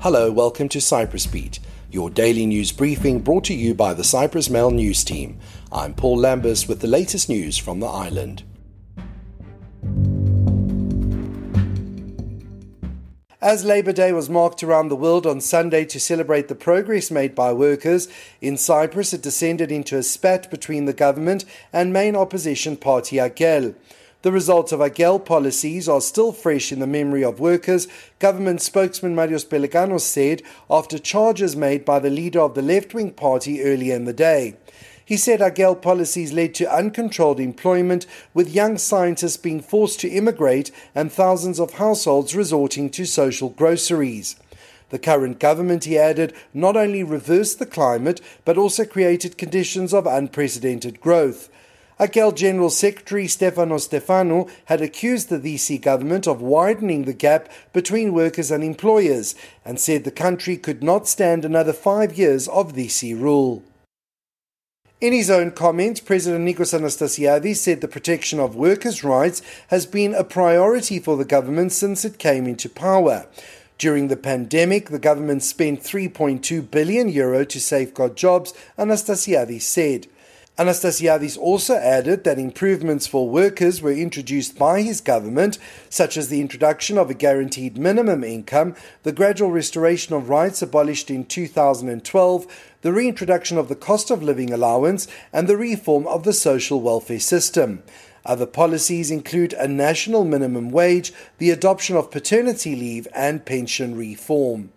Hello, welcome to Cyprus Beat, your daily news briefing brought to you by the Cyprus Mail news team. I'm Paul Lambus with the latest news from the island. As Labour Day was marked around the world on Sunday to celebrate the progress made by workers, in Cyprus it descended into a spat between the government and main opposition party AKEL. The results of AKEL policies are still fresh in the memory of workers, government spokesman Marios Pelekanos said after charges made by the leader of the left wing party earlier in the day. He said AKEL policies led to uncontrolled employment, with young scientists being forced to immigrate and thousands of households resorting to social groceries. The current government, he added, not only reversed the climate, but also created conditions of unprecedented growth. AKEL General Secretary Stefanos Stefanou had accused the Disy government of widening the gap between workers and employers and said the country could not stand another five years of Disy rule. In his own comments, President Nikos Anastasiadis said the protection of workers' rights has been a priority for the government since it came into power. During the pandemic, the government spent 3.2 billion euro to safeguard jobs, Anastasiadis said. Anastasiadis also added that improvements for workers were introduced by his government, such as the introduction of a guaranteed minimum income, the gradual restoration of rights abolished in 2012, the reintroduction of the cost of living allowance, and the reform of the social welfare system. Other policies include a national minimum wage, the adoption of paternity leave, and pension reform.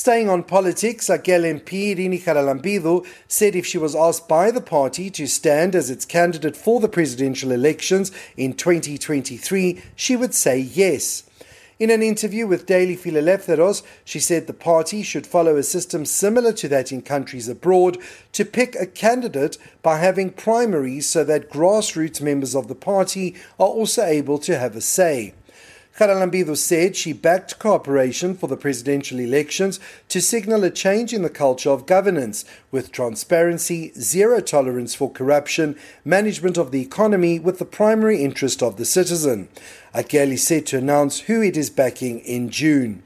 Staying on politics, AKEL MP Irini Charalambidou said if she was asked by the party to stand as its candidate for the presidential elections in 2023, she would say yes. In an interview with Daily Phileleftheros, she said the party should follow a system similar to that in countries abroad to pick a candidate by having primaries so that grassroots members of the party are also able to have a say. Charalambidou said she backed cooperation for the presidential elections to signal a change in the culture of governance, with transparency, zero tolerance for corruption, management of the economy with the primary interest of the citizen. AKEL is said to announce who it is backing in June.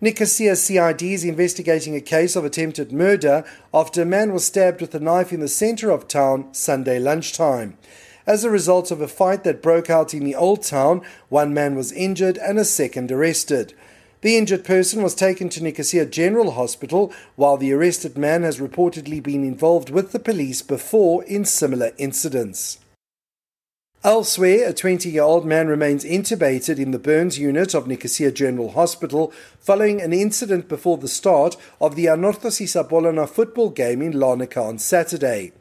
Nicosia CID is investigating a case of attempted murder after a man was stabbed with a knife in the centre of town Sunday lunchtime. As a result of a fight that broke out in the Old Town, one man was injured and a second arrested. The injured person was taken to Nicosia General Hospital, while the arrested man has reportedly been involved with the police before in similar incidents. Elsewhere, a 20 year old man remains intubated in the burns unit of Nicosia General Hospital following an incident before the start of the Anorthosis Apollona football game in Larnaca on Saturday.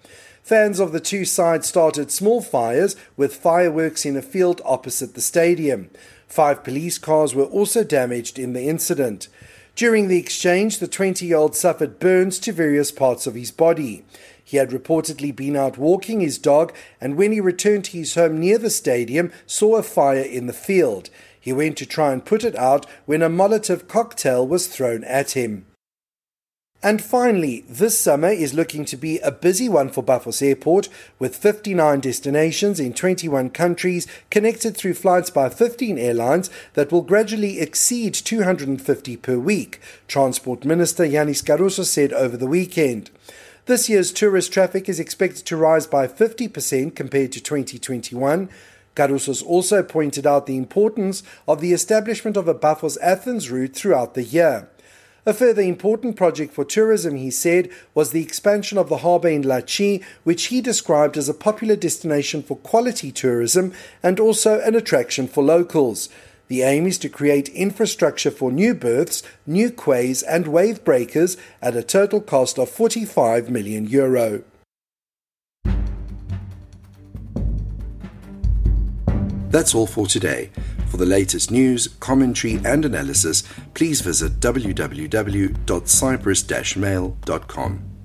Fans of the two sides started small fires with fireworks in a field opposite the stadium. Five police cars were also damaged in the incident. During the exchange, the 20 year old suffered burns to various parts of his body. He had reportedly been out walking his dog and when he returned to his home near the stadium, saw a fire in the field. He went to try and put it out when a Molotov cocktail was thrown at him. And finally, this summer is looking to be a busy one for Paphos Airport, with 59 destinations in 21 countries connected through flights by 15 airlines that will gradually exceed 250 per week, Transport Minister Yanis Karousos said over the weekend. This year's tourist traffic is expected to rise by 50% compared to 2021. Karousos also pointed out the importance of the establishment of a Paphos Athens route throughout the year. A further important project for tourism, he said, was the expansion of the harbour in Latchi, which he described as a popular destination for quality tourism and also an attraction for locals. The aim is to create infrastructure for new berths, new quays, and wave breakers at a total cost of 45 million euro. That's all for today. For the latest news, commentary, and analysis, please visit www.cyprus-mail.com.